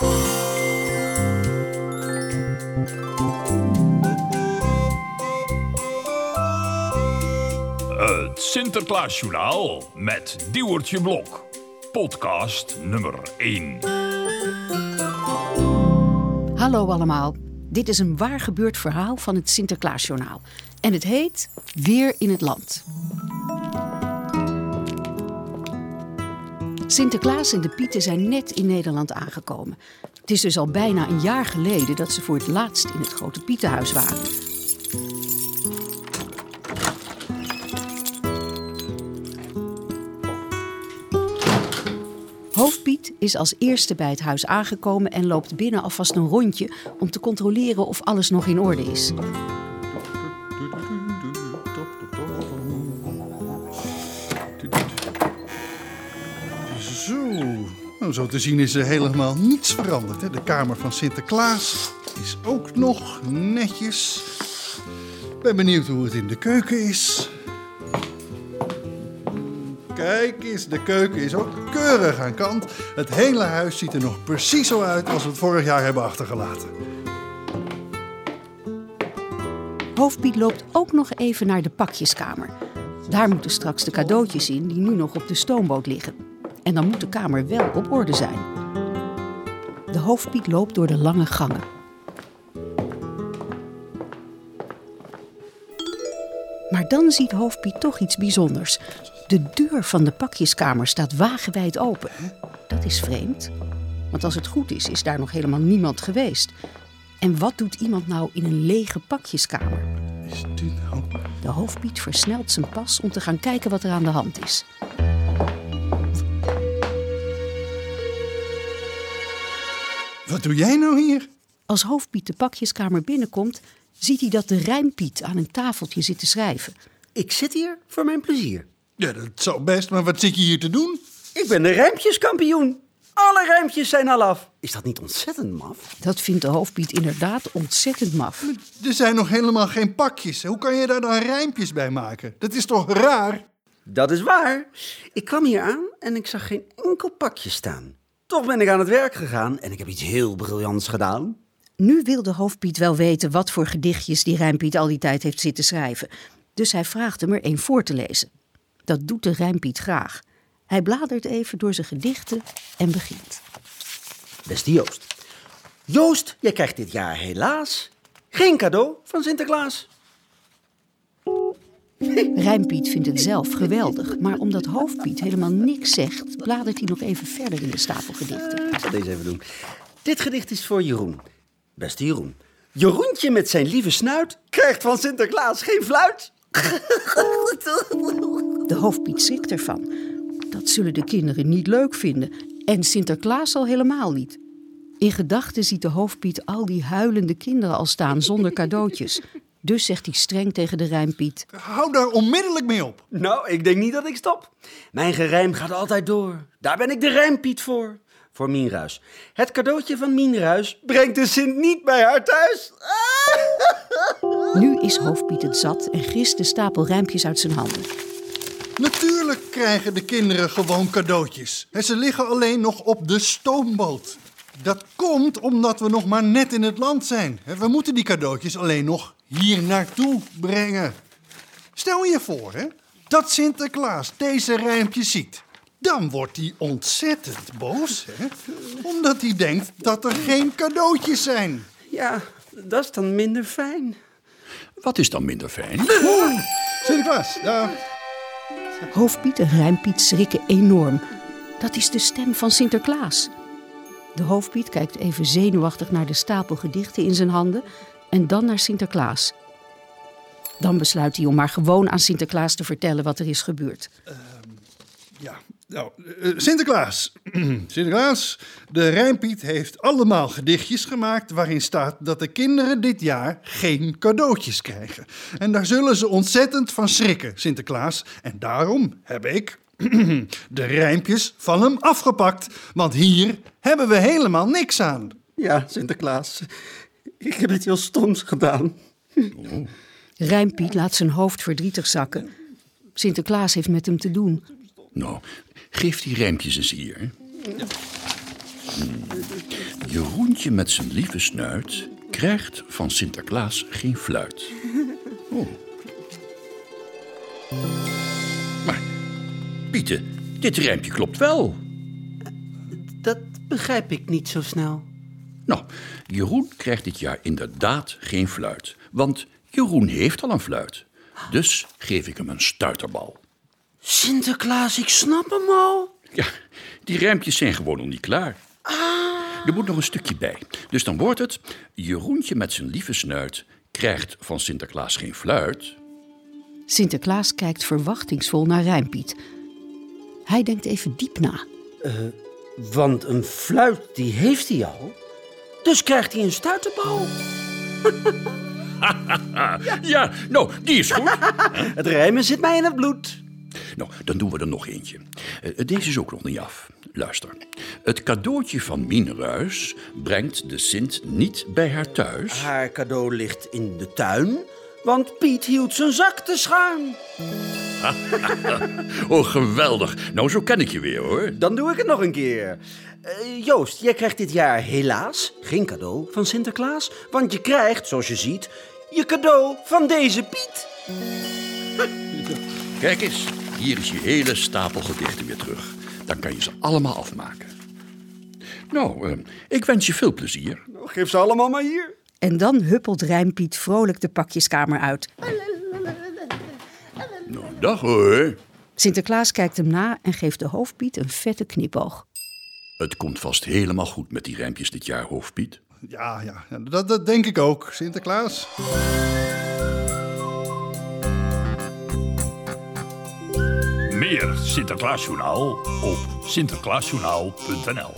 Het Sinterklaasjournaal met Diewertje Blok. Podcast nummer 1. Hallo allemaal. Dit is een waar gebeurd verhaal van het Sinterklaasjournaal. En het heet Weer in het Land. Sinterklaas en de Pieten zijn net in Nederland aangekomen. Het is dus al bijna een jaar geleden dat ze voor het laatst in het grote Pietenhuis waren. Hoofdpiet is als eerste bij het huis aangekomen en loopt binnen alvast een rondje om te controleren of alles nog in orde is. Zo, zo te zien is er helemaal niets veranderd. Hè? De kamer van Sinterklaas is ook nog netjes. Ben benieuwd hoe het in de keuken is. Kijk eens, de keuken is ook keurig aan kant. Het hele huis ziet er nog precies zo uit als we het vorig jaar hebben achtergelaten. Hoofdpiet loopt ook nog even naar de pakjeskamer. Daar moeten straks de cadeautjes in die nu nog op de stoomboot liggen. En dan moet de kamer wel op orde zijn. De hoofdpiet loopt door de lange gangen. Maar dan ziet hoofdpiet toch iets bijzonders. De deur van de pakjeskamer staat wagenwijd open. Dat is vreemd. Want als het goed is, is daar nog helemaal niemand geweest. En wat doet iemand nou in een lege pakjeskamer? Is dit nou... De hoofdpiet versnelt zijn pas om te gaan kijken wat er aan de hand is. Wat doe jij nou hier? Als hoofdpiet de pakjeskamer binnenkomt, ziet hij dat de rijmpiet aan een tafeltje zit te schrijven. Ik zit hier voor mijn plezier. Ja, dat zou best, maar wat zit je hier te doen? Ik ben de rijmpjeskampioen. Alle rijmpjes zijn al af. Is dat niet ontzettend maf? Dat vindt de hoofdpiet inderdaad ontzettend maf. Er zijn nog helemaal geen pakjes. Hoe kan je daar dan rijmpjes bij maken? Dat is toch raar? Dat is waar. Ik kwam hier aan en ik zag geen enkel pakje staan. Toch ben ik aan het werk gegaan en ik heb iets heel briljants gedaan. Nu wil de hoofdpiet wel weten wat voor gedichtjes die rijmpiet al die tijd heeft zitten schrijven. Dus hij vraagt hem er een voor te lezen. Dat doet de rijmpiet graag. Hij bladert even door zijn gedichten en begint. Beste Joost. Joost, jij krijgt dit jaar helaas geen cadeau van Sinterklaas. Rijmpiet vindt het zelf geweldig, maar omdat hoofdpiet helemaal niks zegt, bladert hij nog even verder in de stapel gedichten. Ik zal deze even doen. Dit gedicht is voor Jeroen. Beste Jeroen. Jeroentje met zijn lieve snuit krijgt van Sinterklaas geen fluit. De hoofdpiet schrikt ervan. Dat zullen de kinderen niet leuk vinden. En Sinterklaas al helemaal niet. In gedachten ziet de hoofdpiet al die huilende kinderen al staan zonder cadeautjes. Dus zegt hij streng tegen de rijmpiet. Hou daar onmiddellijk mee op. Nou, ik denk niet dat ik stop. Mijn gerijm gaat altijd door. Daar ben ik de rijmpiet voor. Voor Mienruis. Het cadeautje van Mienruis brengt de Sint niet bij haar thuis. Nu is hoofdpiet het zat en grist de stapel rijmpjes uit zijn handen. Natuurlijk krijgen de kinderen gewoon cadeautjes. En ze liggen alleen nog op de stoomboot. Dat komt omdat we nog maar net in het land zijn. We moeten die cadeautjes alleen nog hier naartoe brengen. Stel je voor hè, dat Sinterklaas deze rijmpjes ziet. Dan wordt hij ontzettend boos, hè? omdat hij denkt dat er geen cadeautjes zijn. Ja, dat is dan minder fijn. Wat is dan minder fijn? Sinterklaas, daar. Hoofdpiet en rijmpiet schrikken enorm. Dat is de stem van Sinterklaas. De hoofdpiet kijkt even zenuwachtig naar de stapel gedichten in zijn handen en dan naar Sinterklaas. Dan besluit hij om maar gewoon aan Sinterklaas te vertellen wat er is gebeurd. Ja, nou, eh, Sinterklaas. Sinterklaas, de Rijnpiet heeft allemaal gedichtjes gemaakt waarin staat dat de kinderen dit jaar geen cadeautjes krijgen. En daar zullen ze ontzettend van schrikken, Sinterklaas. En daarom heb ik de rijmpjes van hem afgepakt, want hier hebben we helemaal niks aan. Ja, Sinterklaas. Ik heb iets heel stoms gedaan. Rijmpiet laat zijn hoofd verdrietig zakken. Sinterklaas heeft met hem te doen. Nou, geef die rijmpjes eens hier. Jeroentje met zijn lieve snuit krijgt van Sinterklaas geen fluit. Oh. Maar, Pieten, dit rijmpje klopt wel. Dat begrijp ik niet zo snel. Nou, Jeroen krijgt dit jaar inderdaad geen fluit. Want Jeroen heeft al een fluit. Dus geef ik hem een stuiterbal. Sinterklaas, ik snap hem al. Ja, die rijmpjes zijn gewoon nog niet klaar. Er moet nog een stukje bij. Dus dan wordt het... Jeroentje met zijn lieve snuit krijgt van Sinterklaas geen fluit... Sinterklaas kijkt verwachtingsvol naar Rijmpiet. Hij denkt even diep na. Want een fluit, die heeft hij al. Dus krijgt hij een stuiterbal. Ja, nou, die is goed. Het rijmen zit mij in het bloed. nou, dan doen we er nog eentje. Eh, Deze is ook nog niet af. Luister. Het cadeautje van Mien Ruis brengt de Sint niet bij haar thuis. Haar cadeau ligt in de tuin, want Piet hield zijn zak te schuin. Oh, geweldig. Nou, zo ken ik je weer, hoor. Dan doe ik het nog een keer. Eh, Joost, jij krijgt dit jaar helaas geen cadeau van Sinterklaas. Want je krijgt, zoals je ziet, je cadeau van deze Piet. Kijk eens, hier is je hele stapel gedichten weer terug. Dan kan je ze allemaal afmaken. Nou, eh, ik wens je veel plezier. Nou, geef ze allemaal maar hier. En dan huppelt Rijmpiet vrolijk de pakjeskamer uit. Nou, dag hoor. Sinterklaas kijkt hem na en geeft de hoofdpiet een vette knipoog. Het komt vast helemaal goed met die rijmpjes dit jaar, hoofdpiet. Ja, ja, ja, dat, dat denk ik ook, Sinterklaas. Meer Sinterklaasjournaal op sinterklaasjournaal.nl